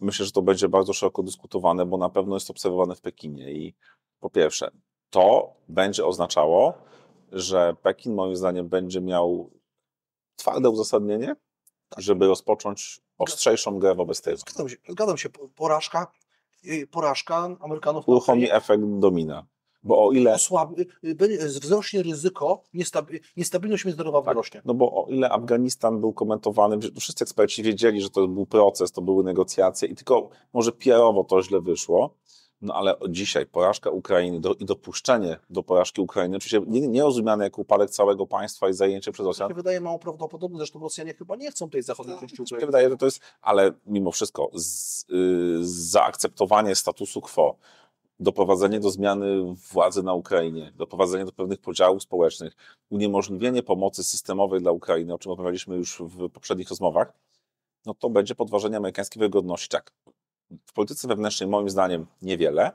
myślę, że to będzie bardzo szeroko dyskutowane, bo na pewno jest obserwowane w Pekinie. I po pierwsze, to będzie oznaczało, że Pekin moim zdaniem będzie miał twarde uzasadnienie, żeby rozpocząć ostrzejszą grę wobec tej Zgadzam się, zgadzam się. Po- porażka, yy, porażka Amerykanów Uruchomi efekt domina. Bo o ile, będzie- wzrośnie ryzyko, niestabi, niestabilność międzynarodowa Tak. wzrośnie. no bo o ile Afganistan był komentowany, wszyscy eksperci wiedzieli, że to był proces, to były negocjacje i tylko może PR-owo to źle wyszło, no ale dzisiaj porażka Ukrainy do, i dopuszczenie do porażki Ukrainy, oczywiście nie, nie rozumiane jako upadek całego państwa i zajęcie przez To Rosjan, się wydaje mało prawdopodobne, zresztą Rosjanie chyba nie chcą tej zachodniej części Mi się Ukrainy. wydaje, że to jest, ale mimo wszystko z, y, zaakceptowanie statusu quo, doprowadzenie do zmiany władzy na Ukrainie, doprowadzenie do pewnych podziałów społecznych, uniemożliwienie pomocy systemowej dla Ukrainy, o czym rozmawialiśmy już w poprzednich rozmowach, no to będzie podważenie amerykańskiej wygodności. Tak, w polityce wewnętrznej moim zdaniem niewiele.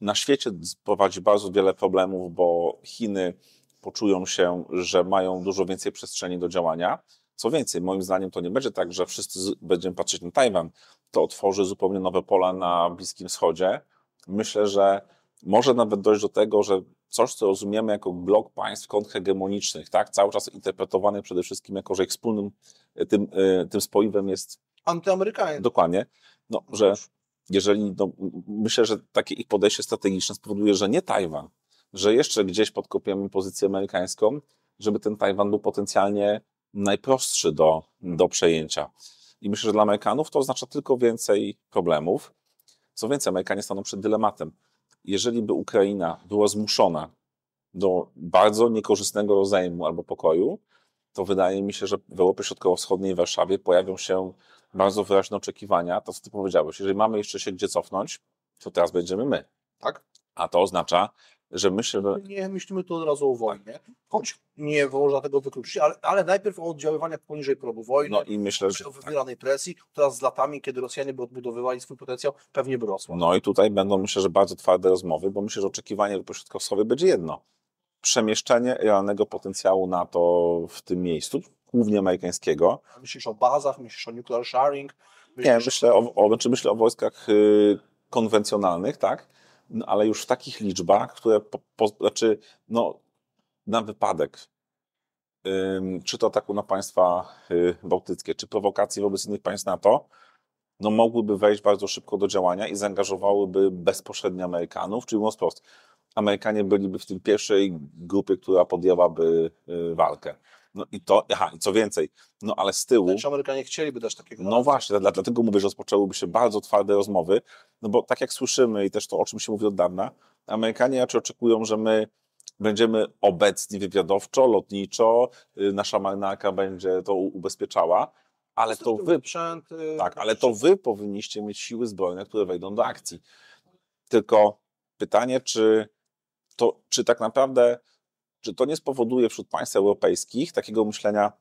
Na świecie prowadzi bardzo wiele problemów, bo Chiny poczują się, że mają dużo więcej przestrzeni do działania. Co więcej, moim zdaniem to nie będzie tak, że wszyscy będziemy patrzeć na Tajwan. To otworzy zupełnie nowe pola na Bliskim Wschodzie. Myślę, że może nawet dojść do tego, że coś, co rozumiemy jako blok państw kontrhegemonicznych, tak, cały czas interpretowany przede wszystkim jako, że ich wspólnym e, tym, e, tym spoiwem jest Antyamerykańscy. Dokładnie. No, że jeżeli, no, myślę, że takie ich podejście strategiczne spowoduje, że nie Tajwan, że jeszcze gdzieś podkopiemy pozycję amerykańską, żeby ten Tajwan był potencjalnie najprostszy do, do przejęcia. I myślę, że dla Amerykanów to oznacza tylko więcej problemów. Co więcej, Amerykanie staną przed dylematem. Jeżeli by Ukraina była zmuszona do bardzo niekorzystnego rozejmu albo pokoju, to wydaje mi się, że w Europie Środkowo-Wschodniej i Warszawie pojawią się bardzo wyraźne oczekiwania. To, co ty powiedziałeś, jeżeli mamy jeszcze się gdzie cofnąć, to teraz będziemy my. Tak? A to oznacza, że myślę, że Nie myślimy tu od razu o wojnie, choć nie można tego wykluczyć, ale, ale najpierw o oddziaływaniach poniżej progu wojny, no i myślę, że o wywieranej presji, która z latami, kiedy Rosjanie by odbudowywali swój potencjał, pewnie by rosła. No i tutaj będą, myślę, że bardzo twarde rozmowy, bo myślę, że oczekiwanie Środkowo-Wschodniej będzie jedno. Przemieszczenie realnego potencjału NATO w tym miejscu, głównie amerykańskiego. Myślisz o bazach, myślisz o nuclear sharing, Nie, myślisz myślę o, o, znaczy myślę o wojskach y, konwencjonalnych, tak? No, ale już w takich liczbach, które po, po, znaczy, no, na wypadek, ym, czy to ataku na państwa y, bałtyckie, czy prowokacji wobec innych państw NATO, no mogłyby wejść bardzo szybko do działania i zaangażowałyby bezpośrednio Amerykanów, czyli mówiąc wprost, Amerykanie byliby w tym pierwszej grupie, która podjęłaby y, walkę. No i to, aha, i co więcej, no ale z tyłu... Czy Amerykanie chcieliby też takiego? No właśnie, dla, dlatego mówię, że rozpoczęłyby się bardzo twarde rozmowy, no bo tak jak słyszymy i też to, o czym się mówi od dawna, Amerykanie raczej oczekują, że my będziemy obecni wywiadowczo, lotniczo, y, nasza marynarka będzie to ubezpieczała, ale to wy, y, tak, ale to wy powinniście mieć siły zbrojne, które wejdą do akcji. Tylko pytanie, czy to, czy tak naprawdę, czy to nie spowoduje wśród państw europejskich takiego myślenia,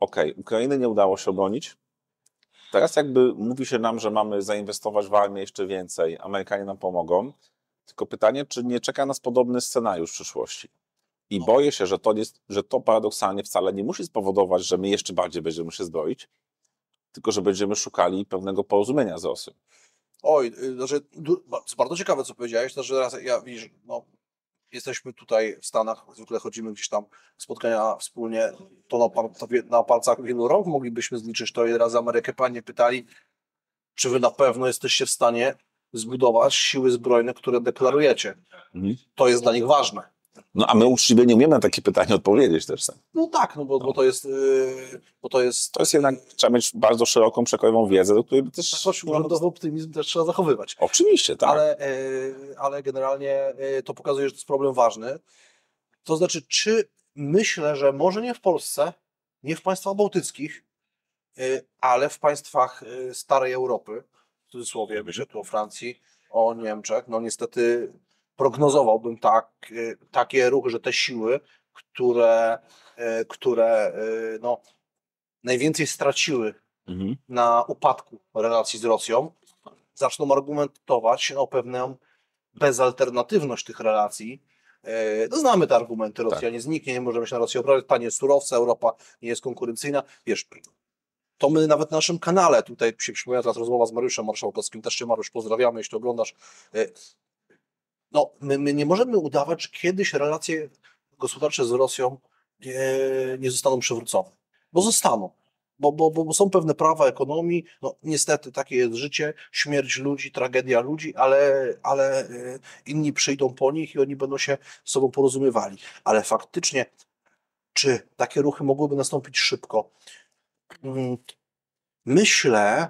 ok, Ukrainy nie udało się obronić, teraz jakby mówi się nam, że mamy zainwestować w armię jeszcze więcej, Amerykanie nam pomogą, tylko pytanie, czy nie czeka nas podobny scenariusz w przyszłości. I boję się, że to, jest, że to paradoksalnie wcale nie musi spowodować, że my jeszcze bardziej będziemy się zbroić, tylko że będziemy szukali pewnego porozumienia z Rosją. Oj, y, znaczy, bardzo ciekawe, co powiedziałeś. Znaczy, raz, ja widzisz, no, jesteśmy tutaj w Stanach, zwykle chodzimy gdzieś tam spotkania wspólnie, to na, par- to na palcach wielu rąk moglibyśmy zliczyć to, ile razy Amerykę panie pytali, czy wy na pewno jesteście w stanie zbudować siły zbrojne, które deklarujecie. Mhm. To jest dla nich ważne. No a my uczciwie nie umiemy na takie pytanie odpowiedzieć też. sam. No tak, no bo, bo to jest, yy, bo to jest, To jest jednak, trzeba mieć bardzo szeroką, przekrojową wiedzę, do której by też... choć urzędowy optymizm też trzeba zachowywać. Oczywiście, tak. ale, e, ale generalnie e, to pokazuje, że to jest problem ważny. To znaczy, czy myślę, że może nie w Polsce, nie w państwach bałtyckich, e, ale w państwach starej Europy, w cudzysłowie, myślę tu o Francji, o Niemczech, no niestety prognozowałbym tak, e, takie ruchy, że te siły, które, e, które e, no, najwięcej straciły Mhm. na upadku relacji z Rosją, zaczną argumentować o pewną bezalternatywność tych relacji. No znamy te argumenty, Rosja nie zniknie, nie możemy się na Rosję obrazić, tanie surowce, Europa nie jest konkurencyjna. Wiesz, to my nawet na naszym kanale, tutaj się przypomina teraz rozmowa z Mariuszem Marszałkowskim, też Cię Mariusz pozdrawiamy, jeśli oglądasz. E, No, my, my nie możemy udawać, że kiedyś relacje gospodarcze z Rosją nie, nie zostaną przywrócone, bo zostaną bo, bo, bo są pewne prawa ekonomii, no niestety takie jest życie, śmierć ludzi, tragedia ludzi, ale, ale y, inni przyjdą po nich i oni będą się z sobą porozumiewali. Ale faktycznie, czy takie ruchy mogłyby nastąpić szybko? Mm, Myślę,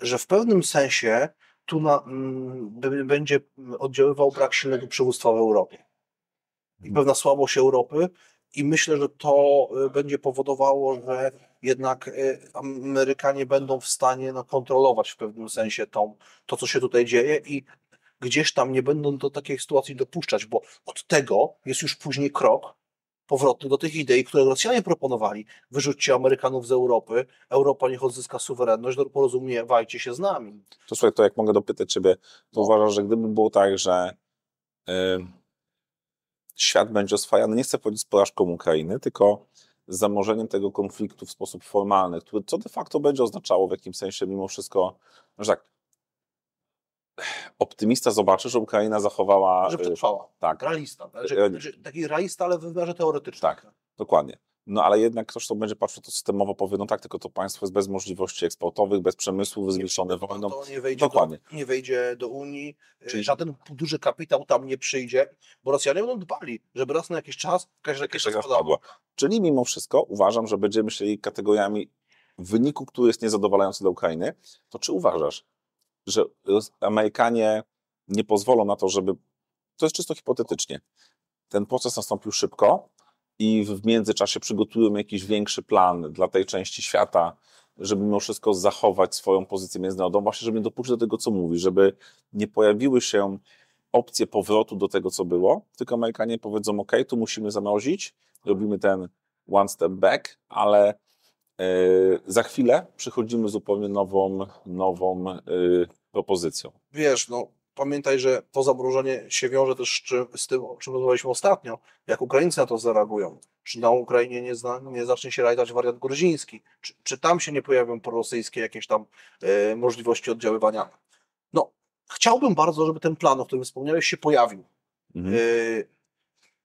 że w pewnym sensie tu na, mm, b- będzie oddziaływał brak silnego przywództwa w Europie i pewna słabość Europy. I myślę, że to y, będzie powodowało, że jednak y, Amerykanie będą w stanie no, kontrolować w pewnym sensie tą, to, co się tutaj dzieje i gdzieś tam nie będą do takiej sytuacji dopuszczać, bo od tego jest już później krok powrotny do tych idei, które Rosjanie proponowali. Wyrzućcie Amerykanów z Europy, Europa niech odzyska suwerenność, no, porozumiewajcie się z nami. To słuchaj, to jak mogę dopytać Ciebie, to No. uważasz, że gdyby było tak, że świat będzie oswajany, nie chcę powiedzieć z porażką Ukrainy, tylko z zamorzeniem tego konfliktu w sposób formalny, który co de facto będzie oznaczało w jakimś sensie mimo wszystko, że tak, optymista zobaczy, że Ukraina zachowała... Że y, przetrwała. tak, Realista. Znaczy, Ja- znaczy, taki realista, ale w wymiarze teoretycznym. Tak. dokładnie. No ale jednak ktoś, kto będzie patrzył to systemowo, powie, no tak, tylko to państwo jest bez możliwości eksportowych, bez przemysłu, zwieszone wojną. To nie wejdzie, Dokładnie. do, nie wejdzie do Unii, Czyli- Czyli... żaden duży kapitał tam nie przyjdzie, bo Rosjanie będą dbali, żeby raz na jakiś czas każda Jeszcze kieszeń raz padła. Czyli mimo wszystko uważam, że będziemy myśleli kategoriami wyniku, który jest niezadowalający dla Ukrainy, to czy uważasz, że Amerykanie nie pozwolą na to, żeby, to jest czysto hipotetycznie, ten proces nastąpił szybko i w międzyczasie przygotują jakiś większy plan dla tej części świata, żeby mimo wszystko zachować swoją pozycję międzynarodową, właśnie żeby nie dopuścić do tego, co mówi, żeby nie pojawiły się opcje powrotu do tego, co było, tylko Amerykanie powiedzą, ok, tu musimy zamrozić, robimy ten one step back, ale za chwilę przychodzimy zupełnie nową, nową e, propozycją. Wiesz, no pamiętaj, że to zamrożenie się wiąże też z, czym, z tym, o czym rozmawialiśmy ostatnio, jak Ukraińcy na to zareagują. Czy na Ukrainie nie, zna, nie zacznie się realizować wariant gruziński? Czy, czy tam się nie pojawią prorosyjskie jakieś tam e, możliwości oddziaływania? No, chciałbym bardzo, żeby ten plan, o którym wspomniałeś, się pojawił. Mhm.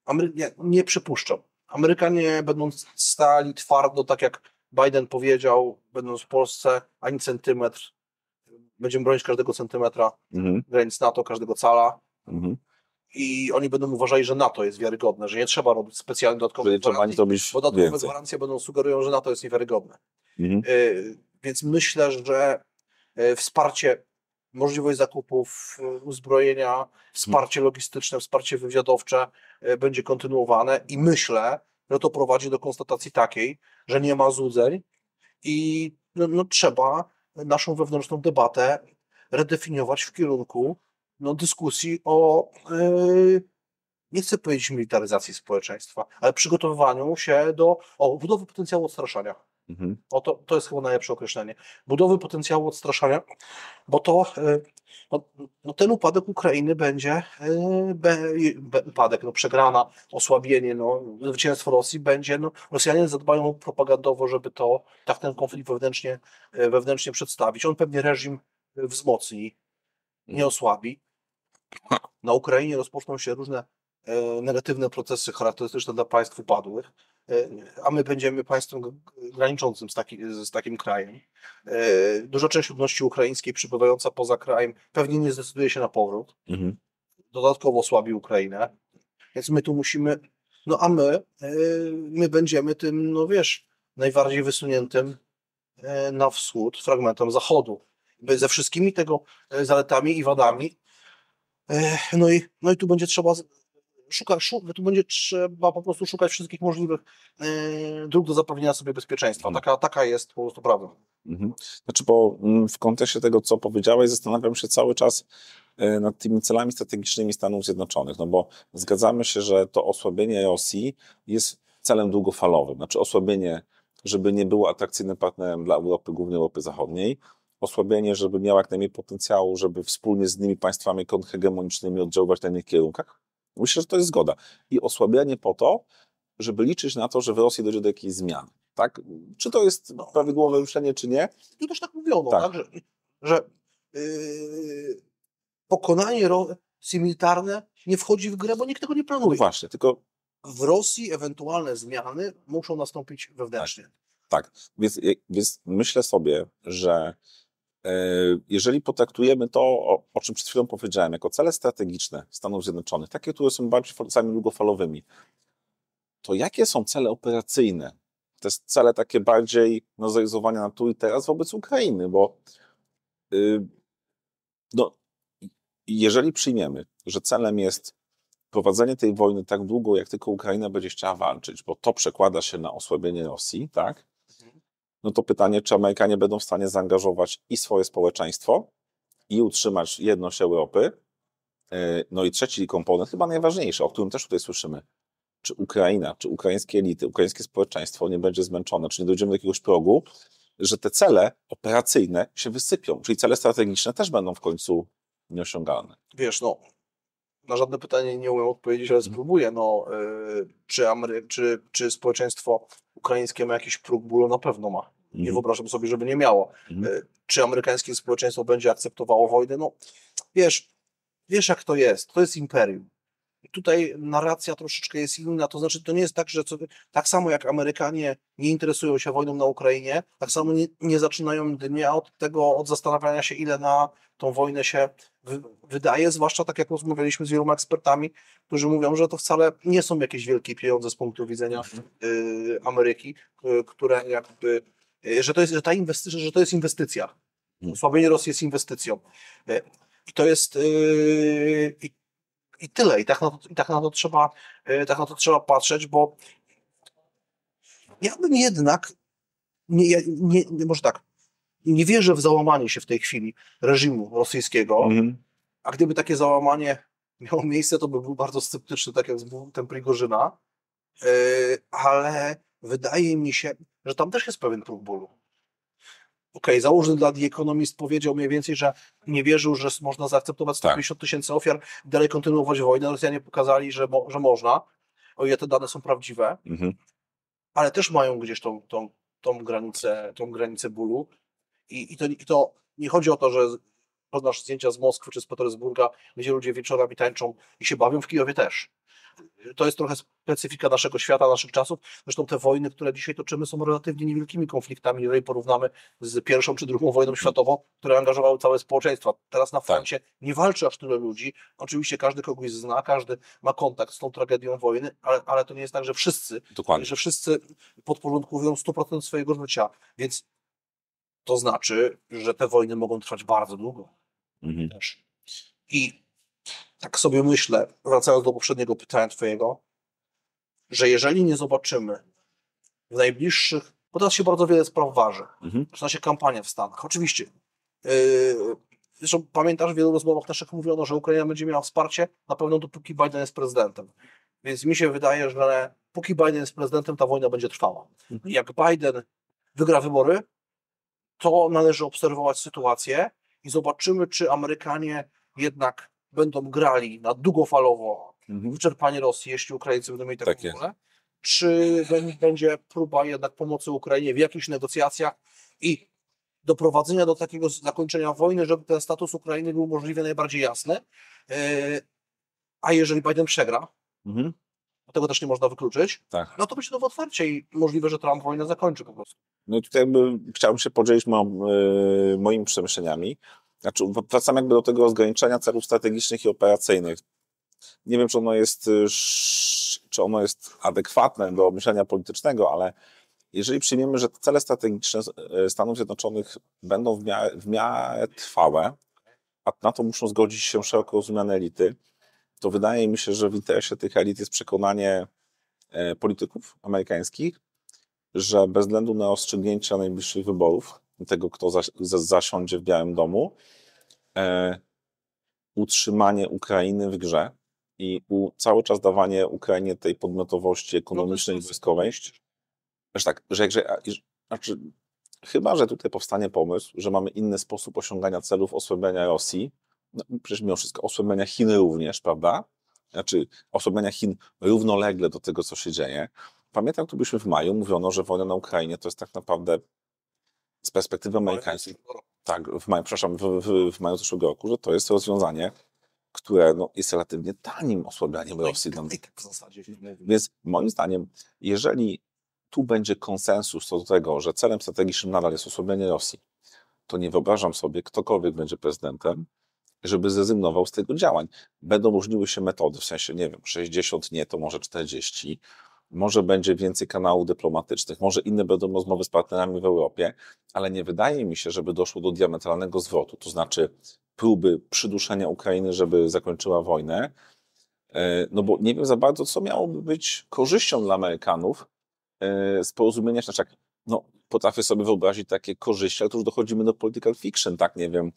Amery- nie, nie przypuszczam. Amerykanie będą stali twardo, tak jak Biden powiedział, będąc w Polsce, ani centymetr. Będziemy bronić każdego centymetra Mhm. granic NATO, każdego cala. Mhm. I oni będą uważali, że NATO jest wiarygodne, że nie trzeba robić specjalnych dodatkowych nie trzeba gwarancji, nic robić bo dodatkowe więcej. gwarancje będą sugerują, że NATO jest niewiarygodne. Mhm. Yy, Więc myślę, że yy, wsparcie, możliwość zakupów yy, uzbrojenia, wsparcie logistyczne, wsparcie wywiadowcze yy, będzie kontynuowane i myślę, że to prowadzi do konstatacji takiej, że nie ma złudzeń i no, no, trzeba naszą wewnętrzną debatę redefiniować w kierunku no, dyskusji o, yy, nie chcę powiedzieć militaryzacji społeczeństwa, ale przygotowywaniu się do o, budowy potencjału odstraszania. Mhm. O to, to jest chyba najlepsze określenie. Budowy potencjału odstraszania, bo to e, no, no ten upadek Ukrainy będzie e, be, be, upadek, no przegrana, osłabienie, no, zwycięstwo Rosji będzie, no, Rosjanie zadbają propagandowo, żeby to tak ten konflikt wewnętrznie, e, wewnętrznie przedstawić. On pewnie reżim wzmocni, nie osłabi. Na Ukrainie rozpoczną się różne e, negatywne procesy charakterystyczne dla państw upadłych, a my będziemy państwem graniczącym z, taki, z takim krajem. E, Duża część ludności ukraińskiej przybywająca poza krajem pewnie nie zdecyduje się na powrót. Mhm. Dodatkowo osłabi Ukrainę. Więc my tu musimy, no a my, e, my będziemy tym, no wiesz, najbardziej wysuniętym e, na wschód fragmentem zachodu. Ze wszystkimi tego e, zaletami i wadami. E, No i, no i tu będzie trzeba z- szukać, szu- tu będzie trzeba po prostu szukać wszystkich możliwych e, dróg do zapewnienia sobie bezpieczeństwa. Taka, taka jest po prostu prawda. Mhm. Znaczy, bo mm, w kontekście tego, co powiedziałeś, zastanawiam się cały czas e, nad tymi celami strategicznymi Stanów Zjednoczonych, no bo zgadzamy się, że to osłabienie Rosji jest celem długofalowym, znaczy osłabienie, żeby nie było atrakcyjnym partnerem dla Europy, głównie Europy Zachodniej, osłabienie, żeby miała jak najmniej potencjału, żeby wspólnie z innymi państwami kontrhegemonicznymi oddziaływać na innych kierunkach. Myślę, że to jest zgoda. I osłabianie po to, żeby liczyć na to, że w Rosji dojdzie do jakiejś zmiany. Tak? Czy to jest prawidłowe myślenie, czy nie? I też tak mówiono, Tak. tak. że, że yy, pokonanie Rosji militarne nie wchodzi w grę, bo nikt tego nie No planuje. właśnie, tylko W Rosji ewentualne zmiany muszą nastąpić wewnętrznie. tak. Więc, więc myślę sobie, że jeżeli potraktujemy to, o, czym przed chwilą powiedziałem, jako cele strategiczne Stanów Zjednoczonych, takie, które są bardziej celami długofalowymi, to jakie są cele operacyjne? Te cele takie bardziej no, zrealizowania na tu i teraz wobec Ukrainy, bo y, no, jeżeli przyjmiemy, że celem jest prowadzenie tej wojny tak długo, jak tylko Ukraina będzie chciała walczyć, bo to przekłada się na osłabienie Rosji, tak? No to pytanie, czy Amerykanie będą w stanie zaangażować i swoje społeczeństwo, i utrzymać jedność Europy. Yy, No i trzeci komponent, chyba najważniejszy, o którym też tutaj słyszymy. Czy Ukraina, czy ukraińskie elity, ukraińskie społeczeństwo nie będzie zmęczone, czy nie dojdziemy do jakiegoś progu, że te cele operacyjne się wysypią, czyli cele strategiczne też będą w końcu nieosiągalne. Wiesz, no, na żadne pytanie nie umiem odpowiedzieć, ale spróbuję. No, yy, czy, Amery- czy, czy społeczeństwo ukraińskie ma jakiś próg bólu? Na pewno ma. Nie Mhm. wyobrażam sobie, żeby nie miało. Mhm. Y, Czy amerykańskie społeczeństwo będzie akceptowało wojnę? No, wiesz, wiesz jak to jest. To jest imperium. Tutaj narracja troszeczkę jest inna. To znaczy, to nie jest tak, że co, tak samo jak Amerykanie nie interesują się wojną na Ukrainie, tak samo nie, nie zaczynają dnia od tego, od zastanawiania się, ile na tą wojnę się wy, wydaje, zwłaszcza tak jak rozmawialiśmy z wieloma ekspertami, którzy mówią, że to wcale nie są jakieś wielkie pieniądze z punktu widzenia y, Ameryki, y, które jakby Y, że to jest, że ta inwestycja, że to jest inwestycja. Mhm. Osłabienie Rosji jest inwestycją. Y, I to jest i, i tyle. I tak na to, i tak na to trzeba, yy, tak na to trzeba patrzeć, bo ja bym jednak nie, nie, nie, może tak, nie wierzę w załamanie się w tej chwili reżimu rosyjskiego, Mhm. a gdyby takie załamanie miało miejsce, to by był bardzo sceptyczny, tak jak z buntem Prigorzyna, yy, ale wydaje mi się, że tam też jest pewien próg bólu. Okej, założny dla The Economist powiedział mniej więcej, że nie wierzył, że można zaakceptować 150 tysięcy ofiar dalej kontynuować wojnę. Rosjanie pokazali, że, mo, że można, o ile te dane są prawdziwe, Mhm. ale też mają gdzieś tą, tą, tą, granicę, tą granicę bólu. I, i, to, I to nie chodzi o to, że poznasz zdjęcia z Moskwy czy z Petersburga, gdzie ludzie wieczorami tańczą i się bawią, w Kijowie też. To jest trochę specyfika naszego świata, naszych czasów. Zresztą te wojny, które dzisiaj toczymy, są relatywnie niewielkimi konfliktami, jeżeli porównamy z pierwszą czy drugą wojną światową, które angażowały całe społeczeństwa. Teraz na froncie nie walczy aż tyle ludzi. Oczywiście każdy kogoś zna, każdy ma kontakt z tą tragedią wojny, ale, ale to nie jest tak, że wszyscy Dokładnie. że wszyscy podporządkowują 100% swojego życia, więc to znaczy, że te wojny mogą trwać bardzo długo Mhm. też. I tak sobie myślę, wracając do poprzedniego pytania Twojego, że jeżeli nie zobaczymy w najbliższych, bo teraz się bardzo wiele spraw waży, Mhm. zaczyna się kampania w Stanach. Oczywiście. Yy, zresztą pamiętasz, w wielu rozmowach naszych mówiono, że Ukraina będzie miała wsparcie na pewno dopóki Biden jest prezydentem. Więc mi się wydaje, że póki Biden jest prezydentem, ta wojna będzie trwała. Mhm. Jak Biden wygra wybory, to należy obserwować sytuację i zobaczymy, czy Amerykanie jednak będą grali na długofalowo Mhm. wyczerpanie Rosji, jeśli Ukraińcy będą mieli taką Tak wolę, czy bę- będzie próba jednak pomocy Ukrainie w jakichś negocjacjach i doprowadzenia do takiego zakończenia wojny, żeby ten status Ukrainy był możliwie najbardziej jasny. E, A jeżeli Biden przegra, Mhm. Tego też nie można wykluczyć, Tak. no to będzie to w otwarcie i możliwe, że Trump wojnę zakończy po prostu. No i tutaj jakby chciałbym się podzielić e, moimi przemyśleniami. Znaczy, wracam jakby do tego rozgraniczenia celów strategicznych i operacyjnych. Nie wiem, czy ono jest, sz- czy ono jest adekwatne do myślenia politycznego, ale jeżeli przyjmiemy, że te cele strategiczne e, Stanów Zjednoczonych będą w miarę, w miarę trwałe, a na to muszą zgodzić się szeroko rozumiane elity, to wydaje mi się, że w interesie tych elit jest przekonanie e, polityków amerykańskich, że bez względu na rozstrzygnięcia najbliższych wyborów, tego kto zas- zas- zasiądzie w Białym Domu, e, utrzymanie Ukrainy w grze i u, cały czas dawanie Ukrainie tej podmiotowości ekonomicznej i wojskowej, że tak, że jakże, znaczy, chyba, że tutaj powstanie pomysł, że mamy inny sposób osiągania celów osłabiania Rosji, no, przecież mimo wszystko osłabiania Chin również, prawda? Znaczy osłabiania Chin równolegle do tego, co się dzieje. Pamiętam, tu byliśmy w maju, mówiono, że wojna na Ukrainie to jest tak naprawdę z perspektywy amerykańskiej, tak, w maju, przepraszam, w, w, w maju zeszłego roku, że to jest rozwiązanie, które no, jest relatywnie tanim osłabianiem No Rosji. tak w zasadzie się mówi. więc moim zdaniem, jeżeli tu będzie konsensus co do tego, że celem strategicznym nadal jest osłabienie Rosji, to nie wyobrażam sobie, ktokolwiek będzie prezydentem, żeby zrezygnował z tego działań. Będą różniły się metody, w sensie, nie wiem, 60 nie, to może 40, może będzie więcej kanałów dyplomatycznych, może inne będą rozmowy z partnerami w Europie, ale nie wydaje mi się, żeby doszło do diametralnego zwrotu, to znaczy próby przyduszenia Ukrainy, żeby zakończyła wojnę, E, No bo nie wiem za bardzo, co miałoby być korzyścią dla Amerykanów e, z porozumienia, znaczy jak, no potrafię sobie wyobrazić takie korzyści, ale tu już dochodzimy do political fiction, tak, nie wiem,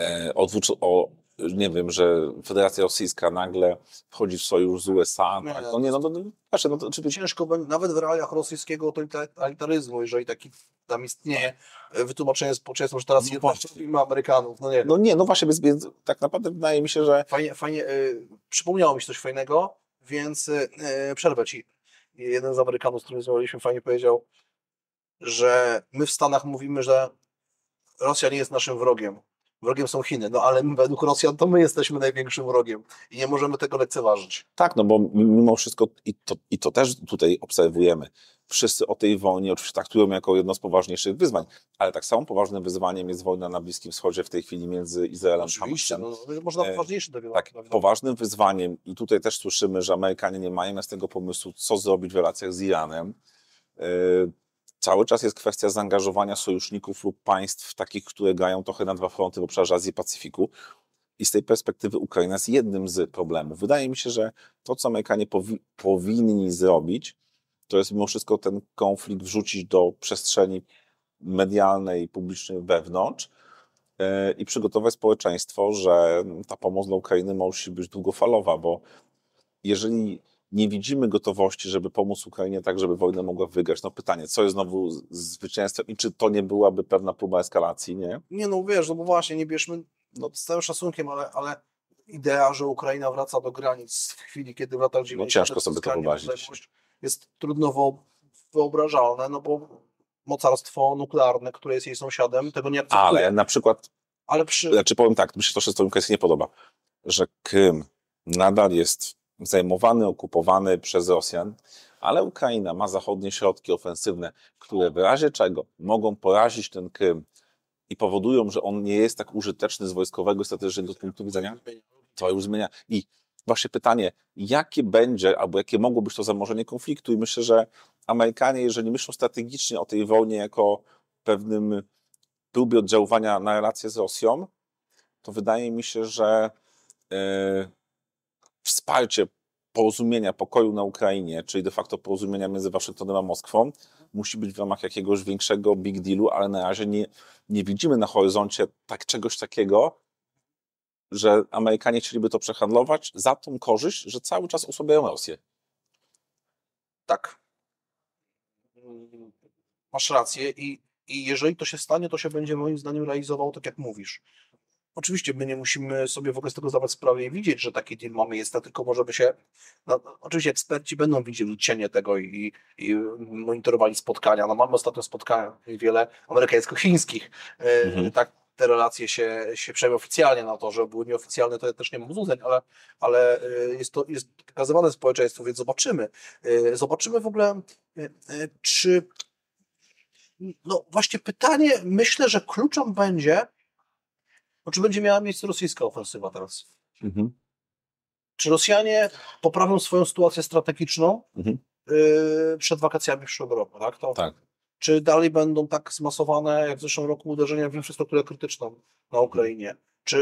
e, odwróć, o, nie wiem, że Federacja Rosyjska nagle wchodzi w sojusz z USA, Nie, tak, no nie, no, no, znaczy, no to oczywiście, Ciężko będzie, nawet w realiach rosyjskiego totalitaryzmu, jeżeli taki tam istnieje, e, wytłumaczenie społeczeństwa, że teraz No lubimy Amerykanów. No nie. no nie, no właśnie, więc, więc tak naprawdę wydaje mi się, że Fajnie, fajnie y, przypomniało mi się coś fajnego, więc przerwę ci. Jeden z Amerykanów, z którym rozmawialiśmy, fajnie powiedział, że my w Stanach mówimy, że Rosja nie jest naszym wrogiem. Wrogiem są Chiny, no ale według Rosjan to my jesteśmy największym wrogiem i nie możemy tego lekceważyć. Tak, no bo mimo wszystko, i to, i to też tutaj obserwujemy, wszyscy o tej wojnie oczywiście traktują jako jedno z poważniejszych wyzwań, ale tak samo poważnym wyzwaniem jest wojna na Bliskim Wschodzie w tej chwili między Izraelem a Oczywiście, Hamasem. no, można E, poważniejszy tego Tak, poważnym wyzwaniem i tutaj też słyszymy, że Amerykanie nie mają jasnego pomysłu, co zrobić w relacjach z Iranem. Yy, Cały czas jest kwestia zaangażowania sojuszników lub państw takich, które grają trochę na dwa fronty w obszarze Azji i Pacyfiku. I z tej perspektywy Ukraina jest jednym z problemów. Wydaje mi się, że to, co Amerykanie powi- powinni zrobić, to jest mimo wszystko ten konflikt wrzucić do przestrzeni medialnej publicznej wewnątrz e, i przygotować społeczeństwo, że ta pomoc dla Ukrainy musi być długofalowa, bo jeżeli nie widzimy gotowości, żeby pomóc Ukrainie tak, żeby wojnę mogła wygrać, no pytanie, co jest znowu zwycięstwem i czy to nie byłaby pewna próba eskalacji, nie? Nie no wiesz, no bo właśnie nie bierzmy, no z całym szacunkiem, ale, ale idea, że Ukraina wraca do granic w chwili, kiedy w latach 90. No ciężko sobie to wyobrazić. jest trudno wyo- wyobrażalne, no bo mocarstwo nuklearne, które jest jej sąsiadem, tego nie akceptuje. Ale na przykład, Ale przy... znaczy powiem tak, mi się to wszystko Ukraińskie nie podoba, że Krym nadal jest zajmowany, okupowany przez Rosjan, ale Ukraina ma zachodnie środki ofensywne, które w razie czego mogą porazić ten Krym i powodują, że on nie jest tak użyteczny z wojskowego strategicznego punktu widzenia, to już zmienia. I właśnie pytanie, jakie będzie, albo jakie mogło być to zamożenie konfliktu? I myślę, że Amerykanie, jeżeli myślą strategicznie o tej wojnie jako pewnym próbie oddziaływania na relacje z Rosją, to wydaje mi się, że e, wsparcie porozumienia pokoju na Ukrainie, czyli de facto porozumienia między Waszyngtonem a Moskwą, musi być w ramach jakiegoś większego big dealu, ale na razie nie, nie widzimy na horyzoncie tak czegoś takiego, że Amerykanie chcieliby to przehandlować za tą korzyść, że cały czas osłabiają Rosję. Tak. masz rację i, i jeżeli to się stanie, to się będzie moim zdaniem realizowało tak, jak mówisz. Oczywiście my nie musimy sobie w ogóle z tego zdawać sprawy i widzieć, że taki deal mamy jest, tylko możemy się, no, oczywiście eksperci będą widzieli cienie tego i, i monitorowali spotkania. No mamy ostatnio spotkania wiele amerykańsko-chińskich. E, Mhm. Tak te relacje się, się przejmą oficjalnie na to, że były nieoficjalne, to ja też nie mam złudzeń, ale, ale e, jest to jest pokazywane społeczeństwu, więc zobaczymy. E, Zobaczymy w ogóle, e, e, czy no właśnie pytanie, myślę, że kluczem będzie, no, czy będzie miała miejsce rosyjska ofensywa teraz. Mhm. Czy Rosjanie poprawią swoją sytuację strategiczną Mhm. yy, przed wakacjami przyszłego roku, tak? To, Tak. Czy dalej będą tak zmasowane jak w zeszłym roku uderzenia w infrastrukturę krytyczną na Ukrainie? Czy,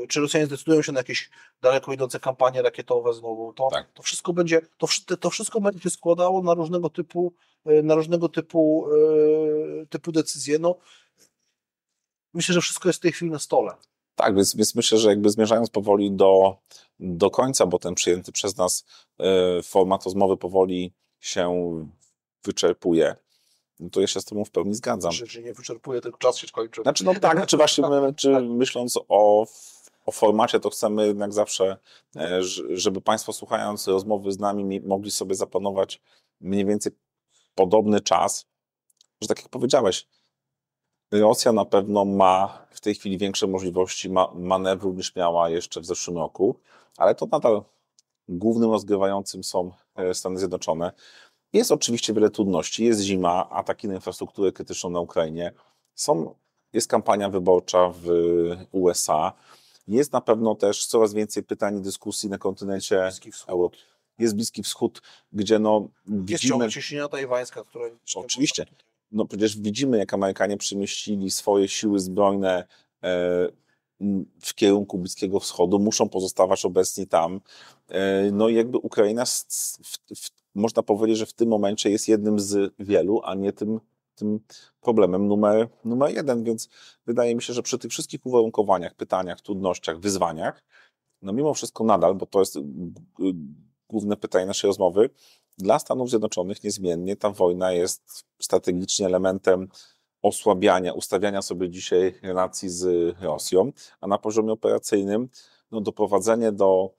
yy, czy Rosjanie zdecydują się na jakieś daleko idące kampanie rakietowe znowu? To, Tak. to wszystko będzie, to, to wszystko będzie się składało na różnego typu, yy, na różnego typu, yy, typu decyzje. No, myślę, że wszystko jest w tej chwili na stole. Tak, więc, więc myślę, że jakby zmierzając powoli do, do końca, bo ten przyjęty przez nas e, format rozmowy powoli się wyczerpuje, no to ja się z Tobą w pełni zgadzam. Że, że nie wyczerpuje, tylko czas się skończy. Znaczy, no tak, znaczy właśnie my, czy myśląc o, o formacie, to chcemy jednak zawsze, e, żeby Państwo słuchając rozmowy z nami mi- mogli sobie zaplanować mniej więcej podobny czas, że tak jak powiedziałeś, Rosja na pewno ma w tej chwili większe możliwości ma, manewru niż miała jeszcze w zeszłym roku, ale to nadal głównym rozgrywającym są e, Stany Zjednoczone. Jest oczywiście wiele trudności, jest zima, ataki na infrastrukturę krytyczną na Ukrainie, są, jest kampania wyborcza w USA, jest na pewno też coraz więcej pytań i dyskusji na kontynencie. Europy. Jest Bliski Wschód, gdzie no Jest widzimy, ciągle ciśnienia tajwańska, która... Oczywiście. No przecież widzimy, jak Amerykanie przemieścili swoje siły zbrojne e, w kierunku Bliskiego Wschodu, muszą pozostawać obecni tam. E, no i jakby Ukraina, w, w, można powiedzieć, że w tym momencie jest jednym z wielu, a nie tym, tym problemem numer, numer jeden, więc wydaje mi się, że przy tych wszystkich uwarunkowaniach, pytaniach, trudnościach, wyzwaniach, no mimo wszystko nadal, bo to jest główne pytanie naszej rozmowy, dla Stanów Zjednoczonych niezmiennie ta wojna jest strategicznie elementem osłabiania, ustawiania sobie dzisiaj relacji z Rosją, a na poziomie operacyjnym no, doprowadzenie do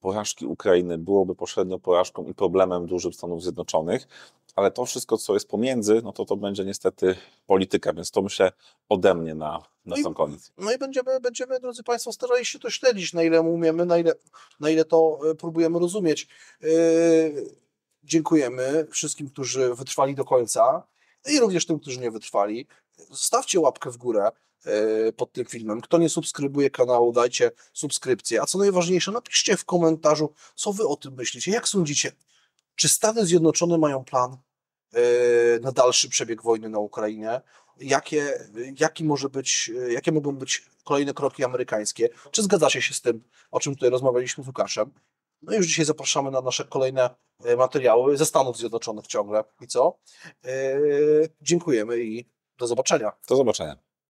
porażki Ukrainy byłoby pośrednio porażką i problemem dużym Stanów Zjednoczonych, ale to wszystko, co jest pomiędzy, no to to będzie niestety polityka, więc to myślę ode mnie na, na No i- sam koniec. No i będziemy, będziemy, drodzy Państwo, starali się to śledzić, na ile umiemy, na ile, na ile to e, próbujemy rozumieć. Yy, dziękujemy wszystkim, którzy wytrwali do końca i również tym, którzy nie wytrwali. Zostawcie łapkę w górę e, pod tym filmem. Kto nie subskrybuje kanału, dajcie subskrypcję. A co najważniejsze, napiszcie w komentarzu, co Wy o tym myślicie. Jak sądzicie, czy Stany Zjednoczone mają plan e, na dalszy przebieg wojny na Ukrainie? Jakie, jaki może być, jakie mogą być kolejne kroki amerykańskie? Czy zgadzacie się z tym, o czym tutaj rozmawialiśmy z Łukaszem? No i już dzisiaj zapraszamy na nasze kolejne e, materiały ze Stanów Zjednoczonych ciągle. I co? E, dziękujemy i do zobaczenia. Do zobaczenia.